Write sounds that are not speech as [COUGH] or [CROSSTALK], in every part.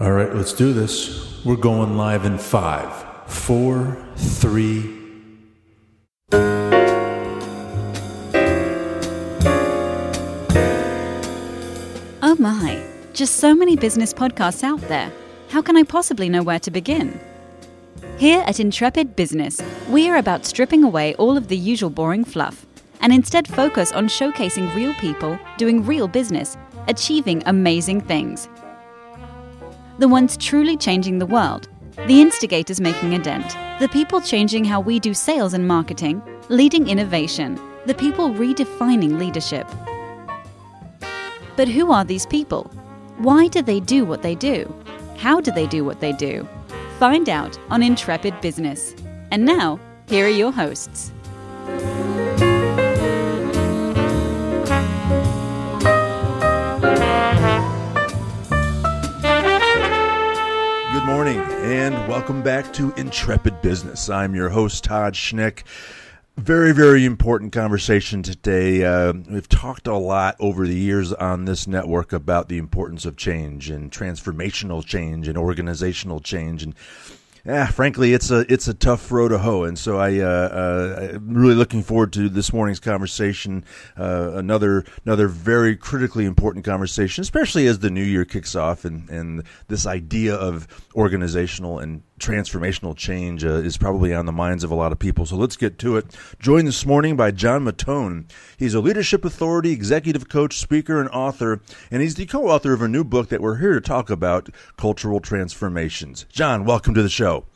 All right, let's do this. We're going live in five, four, three. Oh my, just so many business podcasts out there. How can I possibly know where to begin? Here at Intrepid Business, we are about stripping away all of the usual boring fluff and instead focus on showcasing real people doing real business, achieving amazing things. The ones truly changing the world, the instigators making a dent, the people changing how we do sales and marketing, leading innovation, the people redefining leadership. But who are these people? Why do they do what they do? How do they do what they do? Find out on Intrepid Business. And now, here are your hosts. Morning and welcome back to Intrepid Business. I'm your host, Todd Schnick. Very, very important conversation today. Uh, we've talked a lot over the years on this network about the importance of change and transformational change and organizational change. And yeah, frankly, it's a it's a tough row to hoe, and so I, uh, uh, really looking forward to this morning's conversation. Uh, another another very critically important conversation, especially as the new year kicks off, and and this idea of organizational and transformational change uh, is probably on the minds of a lot of people. So let's get to it. Joined this morning by John Mattone. He's a leadership authority, executive coach, speaker, and author, and he's the co-author of a new book that we're here to talk about: cultural transformations. John, welcome to the show.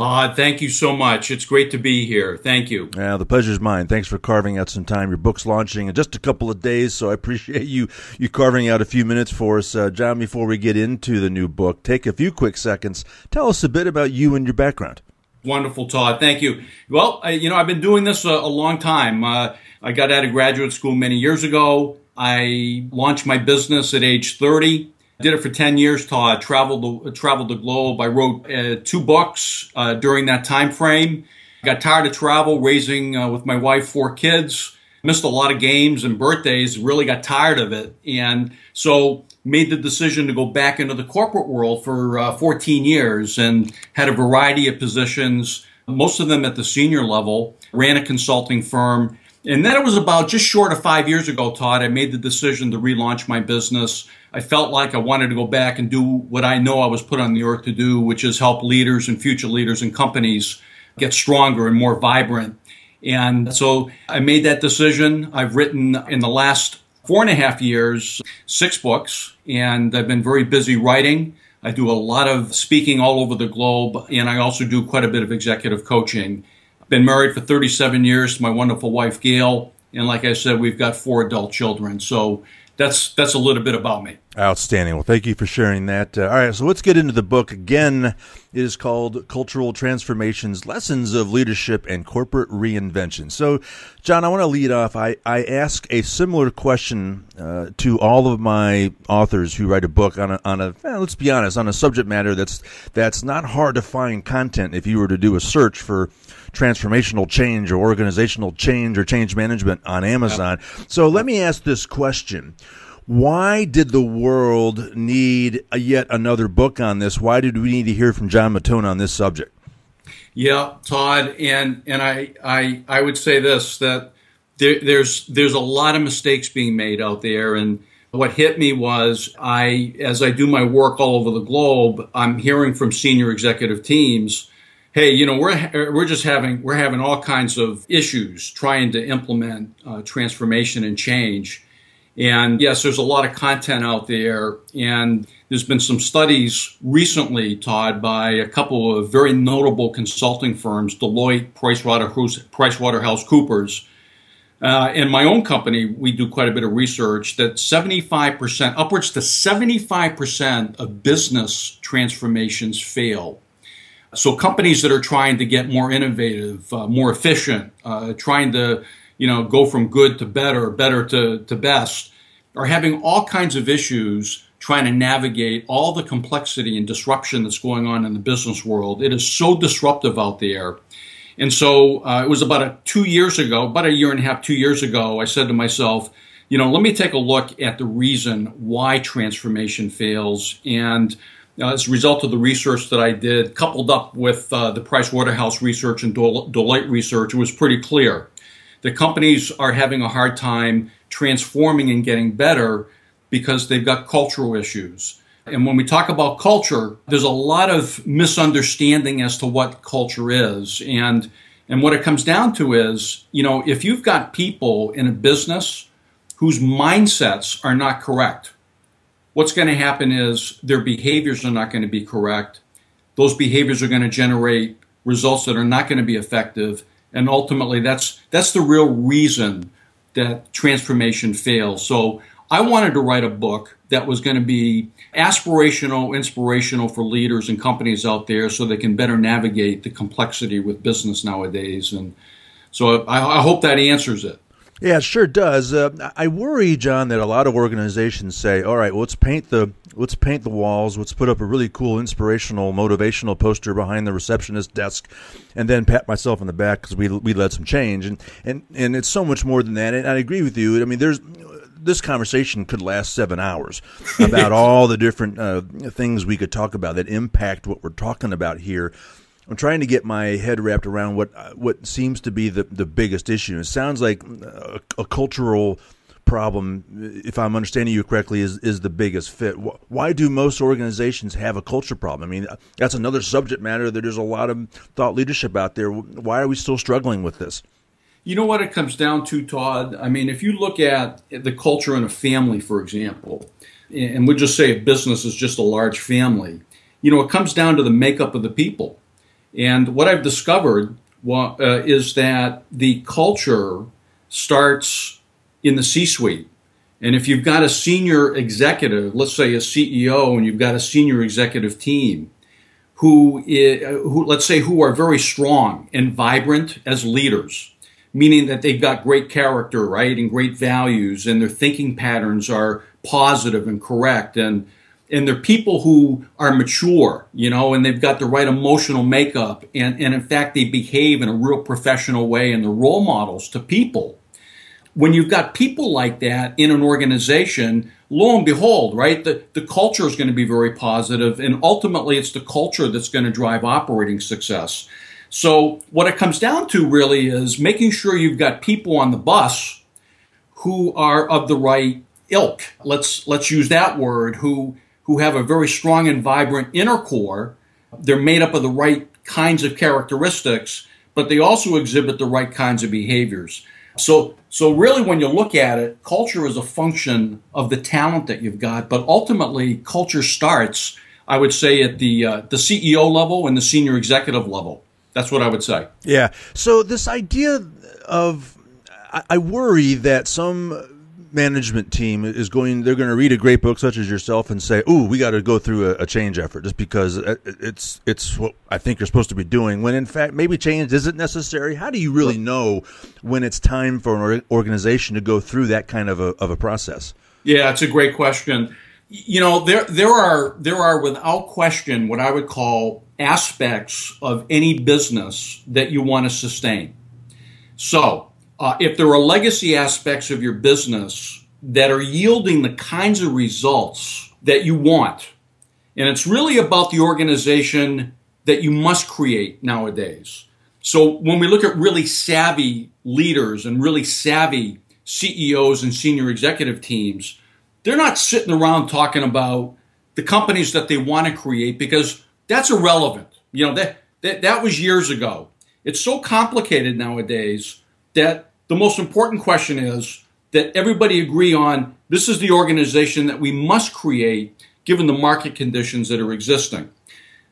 Todd, thank you so much. It's great to be here. Thank you. Yeah, the pleasure's mine. Thanks for carving out some time. Your book's launching in just a couple of days, so I appreciate you you carving out a few minutes for us. Uh, John, before we get into the new book, take a few quick seconds. Tell us a bit about you and your background. Wonderful, Todd. Thank you. Well, I, you know, I've been doing this a, a long time. Uh, I got out of graduate school many years ago. I launched my business at age 30. Did it for 10 years, Todd. Traveled the, traveled the globe. I wrote uh, two books uh, during that time frame. Got tired of travel, raising uh, with my wife four kids. Missed a lot of games and birthdays. Really got tired of it, and so made the decision to go back into the corporate world for uh, 14 years and had a variety of positions. Most of them at the senior level. Ran a consulting firm. And then it was about just short of five years ago, Todd, I made the decision to relaunch my business. I felt like I wanted to go back and do what I know I was put on the earth to do, which is help leaders and future leaders and companies get stronger and more vibrant. And so I made that decision. I've written in the last four and a half years six books, and I've been very busy writing. I do a lot of speaking all over the globe, and I also do quite a bit of executive coaching. Been married for 37 years to my wonderful wife, Gail. And like I said, we've got four adult children. So that's that's a little bit about me. Outstanding. Well, thank you for sharing that. Uh, all right, so let's get into the book. Again, it is called Cultural Transformations Lessons of Leadership and Corporate Reinvention. So, John, I want to lead off. I, I ask a similar question uh, to all of my authors who write a book on a, on a eh, let's be honest, on a subject matter that's that's not hard to find content if you were to do a search for transformational change or organizational change or change management on Amazon. Yep. So let me ask this question. Why did the world need a, yet another book on this? Why did we need to hear from John Mattone on this subject? Yeah, Todd, and and I I, I would say this that there, there's there's a lot of mistakes being made out there, and what hit me was I as I do my work all over the globe, I'm hearing from senior executive teams hey, you know, we're we're just having we're having all kinds of issues trying to implement uh, transformation and change. And yes, there's a lot of content out there, and there's been some studies recently, Todd, by a couple of very notable consulting firms, Deloitte, PricewaterhouseCoopers. Uh, in my own company, we do quite a bit of research that 75%, upwards to 75% of business transformations fail so companies that are trying to get more innovative, uh, more efficient, uh, trying to you know go from good to better, better to, to best, are having all kinds of issues trying to navigate all the complexity and disruption that's going on in the business world. It is so disruptive out there. And so uh, it was about a, two years ago, about a year and a half, two years ago, I said to myself, you know, let me take a look at the reason why transformation fails and uh, as a result of the research that I did, coupled up with uh, the Price Waterhouse research and Deloitte research, it was pretty clear that companies are having a hard time transforming and getting better because they've got cultural issues. And when we talk about culture, there's a lot of misunderstanding as to what culture is. And, and what it comes down to is, you know, if you've got people in a business whose mindsets are not correct, what's going to happen is their behaviors are not going to be correct. Those behaviors are going to generate results that are not going to be effective. And ultimately, that's, that's the real reason that transformation fails. So I wanted to write a book that was going to be aspirational, inspirational for leaders and companies out there so they can better navigate the complexity with business nowadays. And so I, I hope that answers it. Yeah, it sure does. Uh, I worry, John, that a lot of organizations say, "All right, well, let's paint the let's paint the walls. Let's put up a really cool, inspirational, motivational poster behind the receptionist desk, and then pat myself on the back because we we led some change." And and and it's so much more than that. And I agree with you. I mean, there's this conversation could last seven hours about [LAUGHS] all the different uh, things we could talk about that impact what we're talking about here. I'm trying to get my head wrapped around what uh, what seems to be the, the biggest issue. It sounds like a, a cultural problem, if I'm understanding you correctly, is is the biggest fit. Why do most organizations have a culture problem? I mean, uh, that's another subject matter that there's a lot of thought leadership out there. Why are we still struggling with this? You know what it comes down to, Todd? I mean, if you look at the culture in a family, for example, and we'll just say a business is just a large family, you know, it comes down to the makeup of the people. And what I've discovered uh, is that the culture starts in the C suite. And if you've got a senior executive, let's say a CEO, and you've got a senior executive team who, is, who let's say, who are very strong and vibrant as leaders, meaning that they've got great character, right, and great values, and their thinking patterns are positive and correct, and and they're people who are mature, you know, and they've got the right emotional makeup, and, and in fact, they behave in a real professional way and they're role models to people. When you've got people like that in an organization, lo and behold, right, the, the culture is going to be very positive, and ultimately, it's the culture that's going to drive operating success. So, what it comes down to really is making sure you've got people on the bus who are of the right ilk. Let's let's use that word. Who who have a very strong and vibrant inner core. They're made up of the right kinds of characteristics, but they also exhibit the right kinds of behaviors. So, so really, when you look at it, culture is a function of the talent that you've got, but ultimately, culture starts, I would say, at the uh, the CEO level and the senior executive level. That's what I would say. Yeah. So this idea of I worry that some management team is going they're going to read a great book such as yourself and say ooh we got to go through a, a, change effort just because it's it's what i think you're supposed to be doing when in fact maybe change isn't necessary. How do you really know when it's time for an organization to go through that kind of a, of a process? Yeah it's a great question. You know there there are there are without question what i would call aspects of any business that you want to sustain. So uh, if there are legacy aspects of your business that are yielding the kinds of results that you want, and it's really about the organization that you must create nowadays. So when we look at really savvy leaders and really savvy CEOs and senior executive teams, they're not sitting around talking about the companies that they want to create because that's irrelevant. You know, that, that, that was years ago. It's so complicated nowadays that the most important question is that everybody agree on this is the organization that we must create given the market conditions that are existing.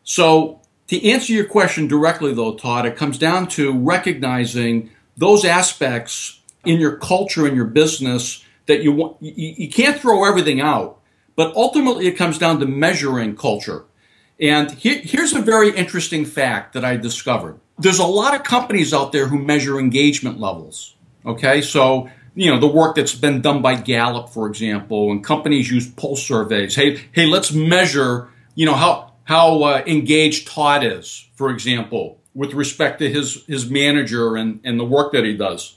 So, to answer your question directly, though, Todd, it comes down to recognizing those aspects in your culture and your business that you want. You, you can't throw everything out, but ultimately it comes down to measuring culture. And here, here's a very interesting fact that I discovered. There's a lot of companies out there who measure engagement levels. Okay, so you know the work that's been done by Gallup, for example, and companies use pulse surveys. Hey, hey, let's measure. You know how how uh, engaged Todd is, for example, with respect to his his manager and and the work that he does.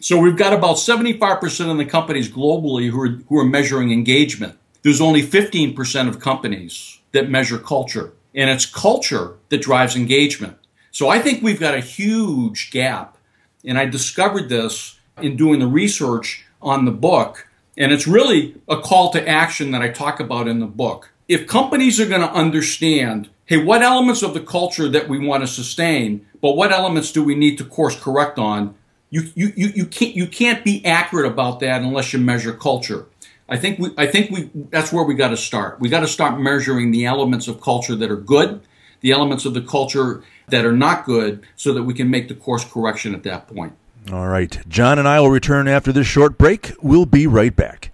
So we've got about 75% of the companies globally who are who are measuring engagement. there's only 15% of companies that measure culture. And it's culture that drives engagement. So I think we've got a huge gap. And I discovered this in doing the research on the book. And it's really a call to action that I talk about in the book. If companies are going to understand, hey, what elements of the culture that we want to sustain, but what elements do we need to course correct on? You, you, you, you can't you can't be accurate about that unless you measure culture. I think we I think we that's where we got to start. We got to start measuring the elements of culture that are good, the elements of the culture that are not good, so that we can make the course correction at that point. All right. John and I will return after this short break. We'll be right back.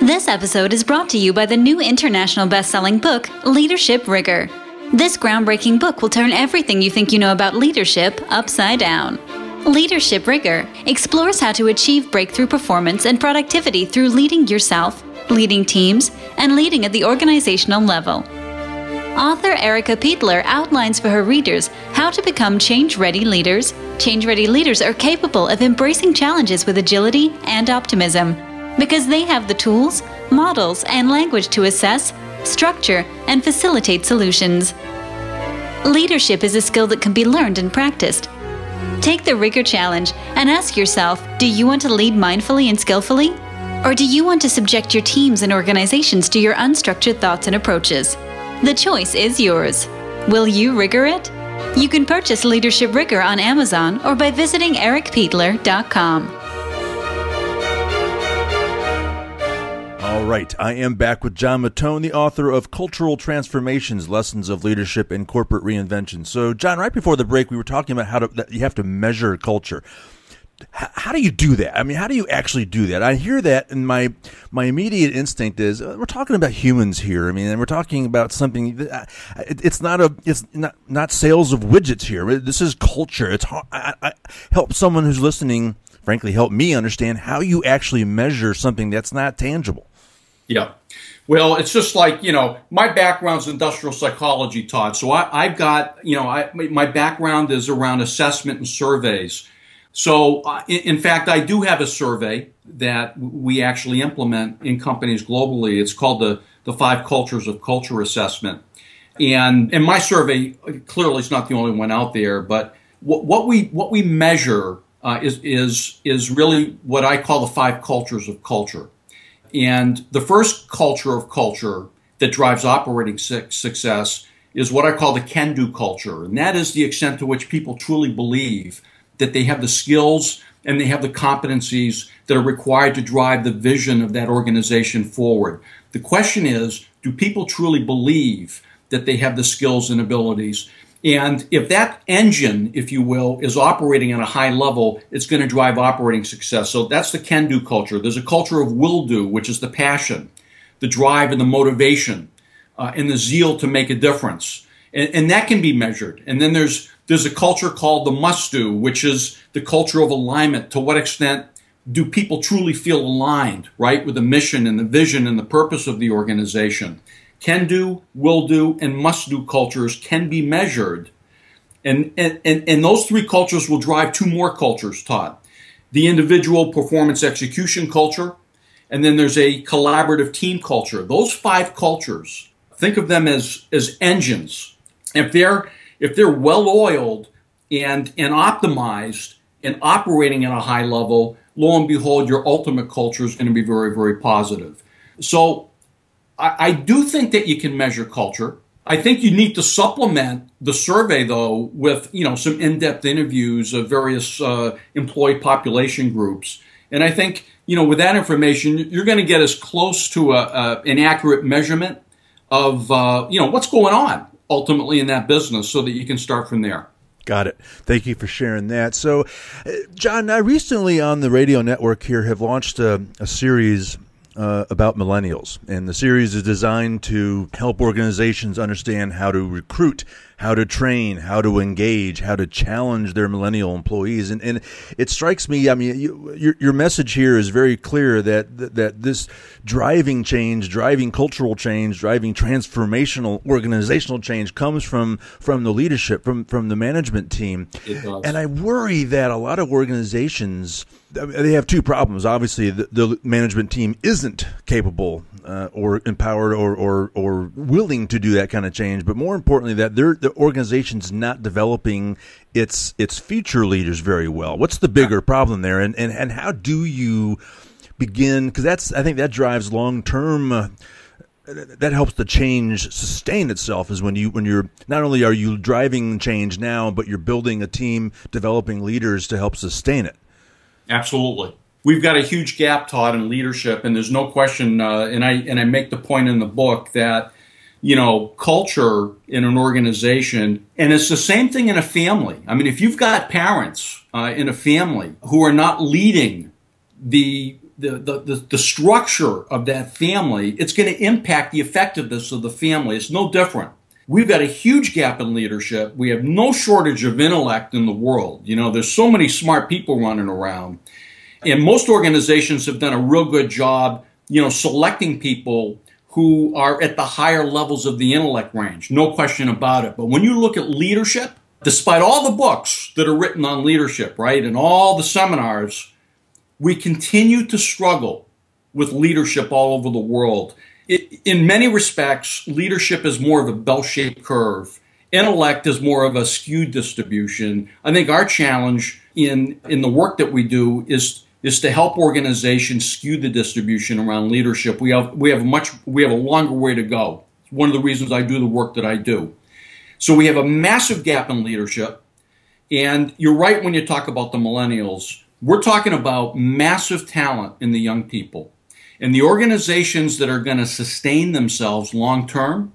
This episode is brought to you by the new international best-selling book, Leadership Rigor. This groundbreaking book will turn everything you think you know about leadership upside down. Leadership Rigor explores how to achieve breakthrough performance and productivity through leading yourself, leading teams, and leading at the organizational level. Author Erica Peitler outlines for her readers how to become change ready leaders. Change ready leaders are capable of embracing challenges with agility and optimism because they have the tools, models, and language to assess, structure, and facilitate solutions. Leadership is a skill that can be learned and practiced. Take the Rigor Challenge and ask yourself do you want to lead mindfully and skillfully? Or do you want to subject your teams and organizations to your unstructured thoughts and approaches? The choice is yours. Will you rigor it? You can purchase Leadership Rigor on Amazon or by visiting ericpietler.com. All right, I am back with John Mattone, the author of Cultural Transformations: Lessons of Leadership and Corporate Reinvention. So, John, right before the break, we were talking about how to, you have to measure culture. How do you do that? I mean, how do you actually do that? I hear that, and my my immediate instinct is uh, we're talking about humans here. I mean, and we're talking about something. That, uh, it, it's not a it's not not sales of widgets here. This is culture. It's I, I, help someone who's listening. Frankly, help me understand how you actually measure something that's not tangible. Yeah. Well, it's just like, you know, my background's industrial psychology, Todd. So I, have got, you know, I, my background is around assessment and surveys. So, uh, in, in, fact, I do have a survey that we actually implement in companies globally. It's called the, the Five Cultures of Culture Assessment. And, and my survey clearly is not the only one out there, but what, what we, what we measure uh, is, is, is really what I call the five cultures of culture. And the first culture of culture that drives operating success is what I call the can do culture. And that is the extent to which people truly believe that they have the skills and they have the competencies that are required to drive the vision of that organization forward. The question is do people truly believe that they have the skills and abilities and if that engine, if you will, is operating at a high level, it's going to drive operating success. So that's the can do culture. There's a culture of will do, which is the passion, the drive, and the motivation, uh, and the zeal to make a difference. And, and that can be measured. And then there's there's a culture called the must do, which is the culture of alignment. To what extent do people truly feel aligned, right, with the mission and the vision and the purpose of the organization? can do, will do, and must do cultures can be measured. And, and, and, and those three cultures will drive two more cultures, Todd. The individual performance execution culture, and then there's a collaborative team culture. Those five cultures, think of them as, as engines. If they're, if they're well oiled and, and optimized and operating at a high level, lo and behold, your ultimate culture is going to be very, very positive. So I, I do think that you can measure culture. I think you need to supplement the survey, though, with you know some in-depth interviews of various uh, employee population groups. And I think you know with that information, you're going to get as close to a, a, an accurate measurement of uh, you know what's going on ultimately in that business, so that you can start from there. Got it. Thank you for sharing that. So, uh, John, I recently on the radio network here have launched a, a series uh, about millennials. And the series is designed to help organizations understand how to recruit how to train, how to engage, how to challenge their millennial employees. And, and it strikes me, I mean, you, your, your message here is very clear that, that this driving change, driving cultural change, driving transformational organizational change comes from, from the leadership, from, from the management team. And I worry that a lot of organizations, they have two problems. Obviously, the, the management team isn't capable uh, or empowered or, or, or willing to do that kind of change. But more importantly, that their the organization's not developing its its future leaders very well. What's the bigger problem there, and and, and how do you begin? Because that's I think that drives long term. Uh, that helps the change sustain itself is when you when you're not only are you driving change now but you're building a team developing leaders to help sustain it absolutely we've got a huge gap Todd in leadership and there's no question uh, and i and i make the point in the book that you know culture in an organization and it's the same thing in a family i mean if you've got parents uh, in a family who are not leading the the, the, the, the structure of that family, it's going to impact the effectiveness of the family. It's no different. We've got a huge gap in leadership. We have no shortage of intellect in the world. You know, there's so many smart people running around. And most organizations have done a real good job, you know, selecting people who are at the higher levels of the intellect range. No question about it. But when you look at leadership, despite all the books that are written on leadership, right, and all the seminars, we continue to struggle with leadership all over the world. It, in many respects, leadership is more of a bell shaped curve. Intellect is more of a skewed distribution. I think our challenge in, in the work that we do is, is to help organizations skew the distribution around leadership. We have, we have much, we have a longer way to go. It's one of the reasons I do the work that I do. So we have a massive gap in leadership. And you're right when you talk about the millennials. We're talking about massive talent in the young people. And the organizations that are going to sustain themselves long term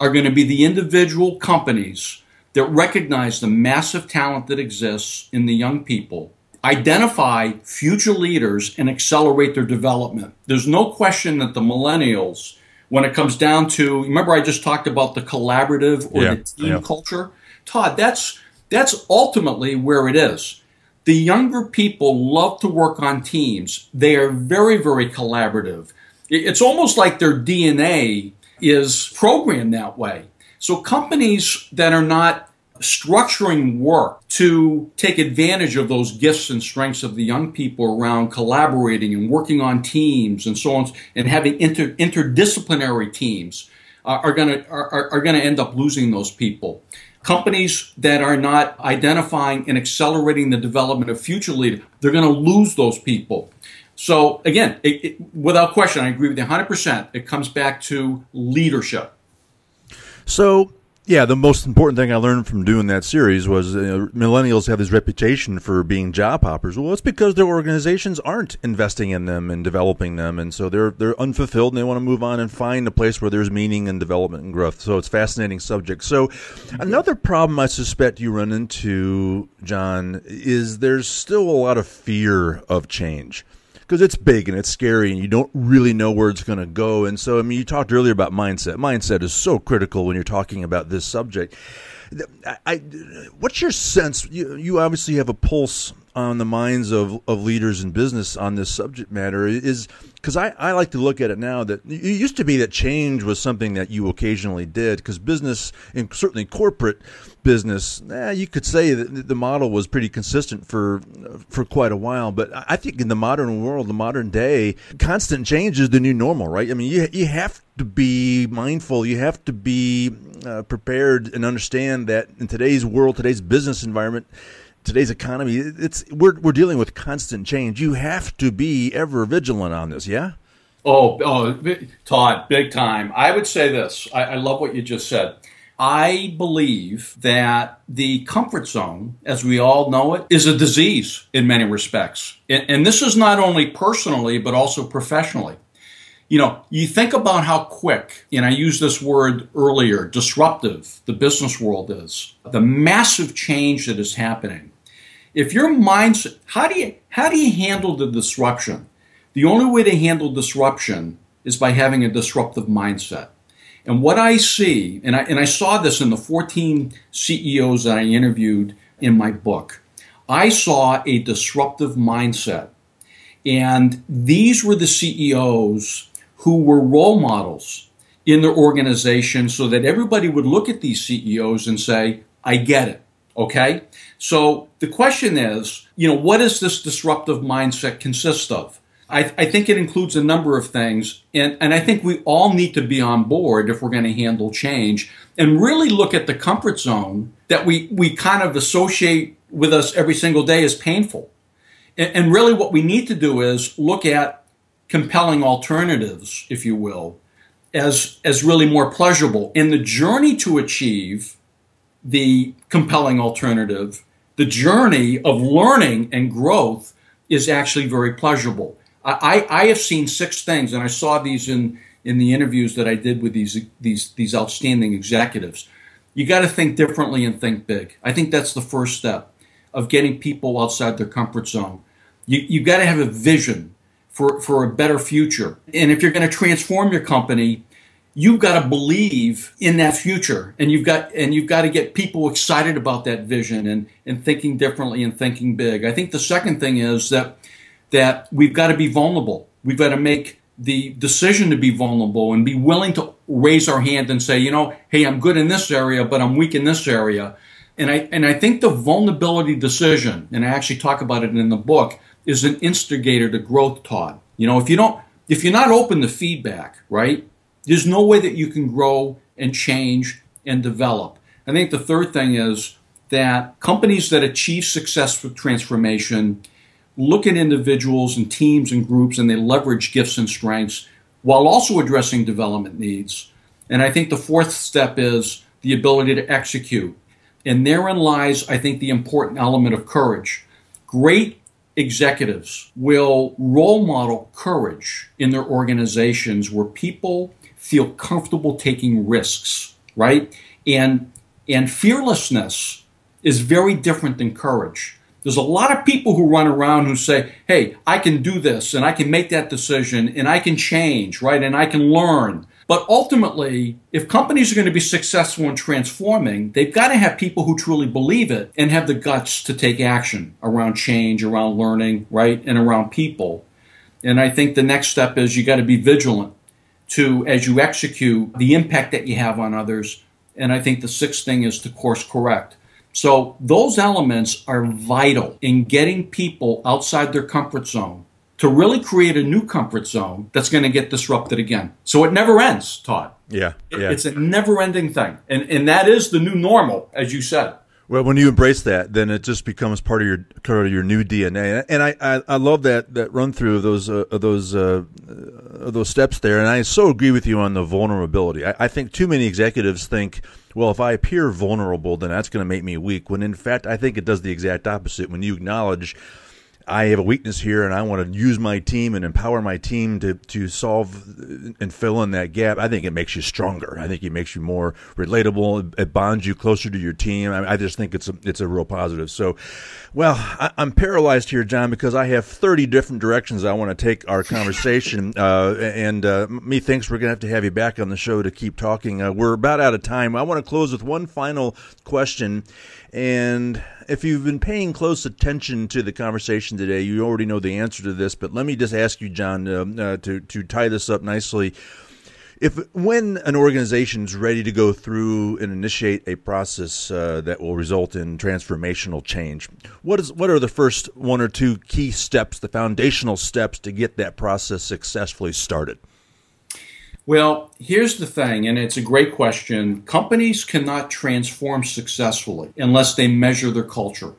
are going to be the individual companies that recognize the massive talent that exists in the young people, identify future leaders, and accelerate their development. There's no question that the millennials, when it comes down to, remember I just talked about the collaborative or yeah, the team yeah. culture? Todd, that's that's ultimately where it is the younger people love to work on teams. They are very, very collaborative. It's almost like their DNA is programmed that way. So companies that are not structuring work to take advantage of those gifts and strengths of the young people around collaborating and working on teams and so on and having inter- interdisciplinary teams uh, are going to are, are going to end up losing those people companies that are not identifying and accelerating the development of future leaders, they're going to lose those people. So again, it, it, without question, I agree with you 100%. It comes back to leadership. So yeah, the most important thing I learned from doing that series was millennials have this reputation for being job hoppers. Well, it's because their organizations aren't investing in them and developing them, and so they're they're unfulfilled and they want to move on and find a place where there's meaning and development and growth. So it's fascinating subject. So another problem I suspect you run into, John, is there's still a lot of fear of change because it's big and it's scary and you don't really know where it's going to go. And so, I mean, you talked earlier about mindset. Mindset is so critical when you're talking about this subject. I, I, what's your sense? You, you obviously have a pulse on the minds of, of leaders in business on this subject matter is because I, I like to look at it now that it used to be that change was something that you occasionally did because business and certainly corporate business eh, you could say that the model was pretty consistent for for quite a while. But I think in the modern world the modern day constant change is the new normal right? I mean you, you have to be mindful. You have to be uh, prepared and understand that in today's world today's business environment today's economy, it's we're we're dealing with constant change. You have to be ever vigilant on this. Yeah. Oh, oh, Todd, big time. I would say this. I, I love what you just said. I believe that the comfort zone, as we all know it, is a disease in many respects. And, and, this is not only personally, but also professionally. You know, you think about how quick, and I used this word earlier, disruptive the business world is, the massive change that is happening if your mindset, how do you how do you handle the disruption? The only way to handle disruption is by having a disruptive mindset. And what I see, and I, and I saw this in the 14 CEOs that I interviewed in my book, I saw a disruptive mindset. And these were the CEOs who were role models in their organization so that everybody would look at these CEOs and say, I get it. Okay. So the question is, you know, what does this disruptive mindset consist of? I, I, think it includes a number of things, and, and I think we all need to be on board if we're going to handle change and really look at the comfort zone that we, we kind of associate with us every single day as painful. And, and really, what we need to do is look at compelling alternatives, if you will, as, as really more pleasurable. In the journey to achieve the compelling alternative, the journey of learning and growth is actually very pleasurable. I, I have seen six things, and I saw these in, in the interviews that I did with these, these, these outstanding executives. You got to think differently and think big. I think that's the first step of getting people outside their comfort zone. You, you got to have a vision for, for a better future. And if you're going to transform your company, you've got to believe in that future and you've got and you've got to get people excited about that vision and, and thinking differently and thinking big. I think the second thing is that that we've got to be vulnerable. We've got to make the decision to be vulnerable and be willing to raise our hand and say, you know, hey, I'm good in this area, but I'm weak in this area. And I and I think the vulnerability decision, and I actually talk about it in the book, is an instigator to growth, Todd. You know, if you don't if you're not open to feedback, right, there's no way that you can grow and change and develop. I think the third thing is that companies that achieve success with transformation look at individuals and teams and groups and they leverage gifts and strengths while also addressing development needs. And I think the fourth step is the ability to execute. And therein lies, I think, the important element of courage. Great executives will role model courage in their organizations where people feel comfortable taking risks, right? And and fearlessness is very different than courage. There's a lot of people who run around who say, hey, I can do this and I can make that decision and I can change, right? And I can learn. But ultimately, if companies are going to be successful in transforming, they've got to have people who truly believe it and have the guts to take action around change, around learning, right? And around people. And I think the next step is you got to be vigilant to, as you execute, the impact that you have on others. And I think the sixth thing is to course correct. So those elements are vital in getting people outside their comfort zone to really create a new comfort zone that's going to get disrupted again. So it never ends, Todd. Yeah, yeah. It's a never ending thing. And, and that is the new normal, as you said. Well, when you embrace that, then it just becomes part of your part of your new DNA, and I I, I love that that run through of those uh, of those uh, of those steps there, and I so agree with you on the vulnerability. I, I think too many executives think well, if I appear vulnerable, then that's going to make me weak. When in fact, I think it does the exact opposite. When you acknowledge I have a weakness here and I want to use my team and empower my team to, to solve and fill in that gap, I think it makes you stronger. I think it makes you more relatable. It bonds you closer to your team. I, I just think it's a, it's a real positive. So, well, I, am paralyzed here, John, because I have 30 different directions I want to take our conversation. [LAUGHS] uh, and uh, methinks we're going to have to have you back on the show to keep talking. Uh, we're about out of time. I want to close with one final question. And if you've been paying close attention to the conversation today, you already know the answer to this. But let me just ask you, John, uh, uh, to to tie this up nicely. If when an organization is ready to go through and initiate a process uh, that will result in transformational change, what is what are the first one or two key steps, the foundational steps to get that process successfully started? Well, here's the thing, and it's a great question. Companies cannot transform successfully unless they measure their culture.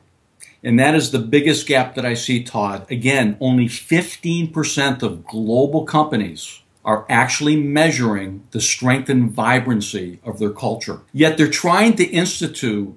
And that is the biggest gap that I see, Todd. Again, only 15% of global companies are actually measuring the strength and vibrancy of their culture. Yet they're trying to institute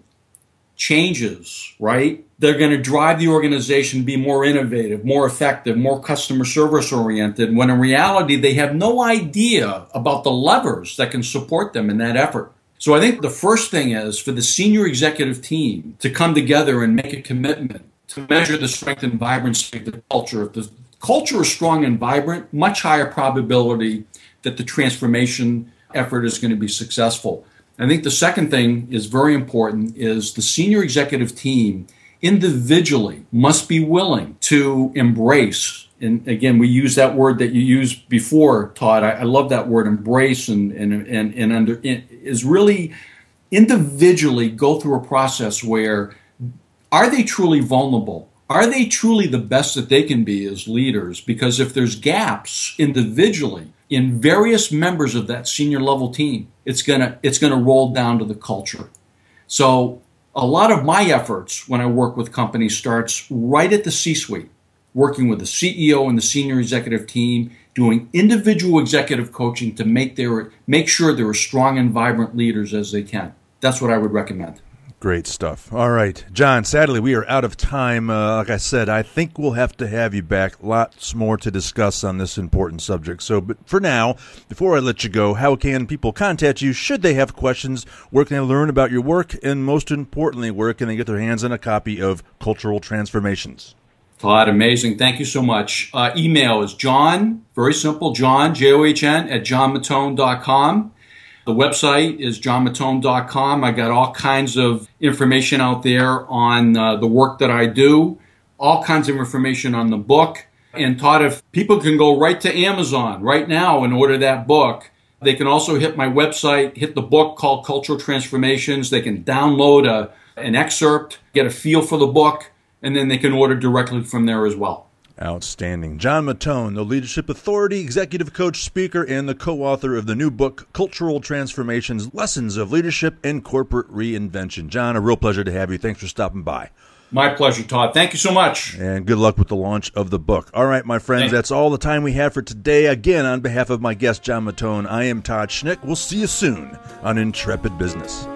changes, right? They're going to drive the organization to be more innovative, more effective, more customer service oriented, when in reality, they have no idea about the levers that can support them in that effort. So I think the first thing is for the senior executive team to come together and make a commitment to measure the strength and vibrancy of the culture. If the culture is strong and vibrant, much higher probability that the transformation effort is going to be successful. I think the second thing is very important is the senior executive team individually must be willing to embrace and again we use that word that you used before todd. I, I love that word embrace and and and, and under is really individually go through a process where are they truly vulnerable? Are they truly the best that they can be as leaders? Because if there's gaps individually in various members of that senior level team, it's gonna it's gonna roll down to the culture. So a lot of my efforts when I work with companies starts right at the C-suite, working with the CEO and the senior executive team, doing individual executive coaching to make their make sure they're as strong and vibrant leaders as they can. That's what I would recommend. Great stuff. All right, John. Sadly, we are out of time. Uh, like I said, I think we'll have to have you back. Lots more to discuss on this important subject. So, but for now, before I let you go, how can people contact you should they have questions? Where can they learn about your work? And most importantly, where can they get their hands on a copy of Cultural Transformations? Todd, amazing. Thank you so much. Uh, email is John, very simple, John, J O H N, at johnmattone.com. The website is johnmattone.com. I got all kinds of information out there on uh, the work that I do, all kinds of information on the book. And Todd, if people can go right to Amazon right now and order that book, they can also hit my website, hit the book called Cultural Transformations. They can download a, an excerpt, get a feel for the book, and then they can order directly from there as well. Outstanding. John Mattone, the leadership authority, executive coach, speaker, and the co author of the new book, Cultural Transformations Lessons of Leadership and Corporate Reinvention. John, a real pleasure to have you. Thanks for stopping by. My pleasure, Todd. Thank you so much. And good luck with the launch of the book. All right, my friends, Thanks. that's all the time we have for today. Again, on behalf of my guest, John Mattone, I am Todd Schnick. We'll see you soon on Intrepid Business.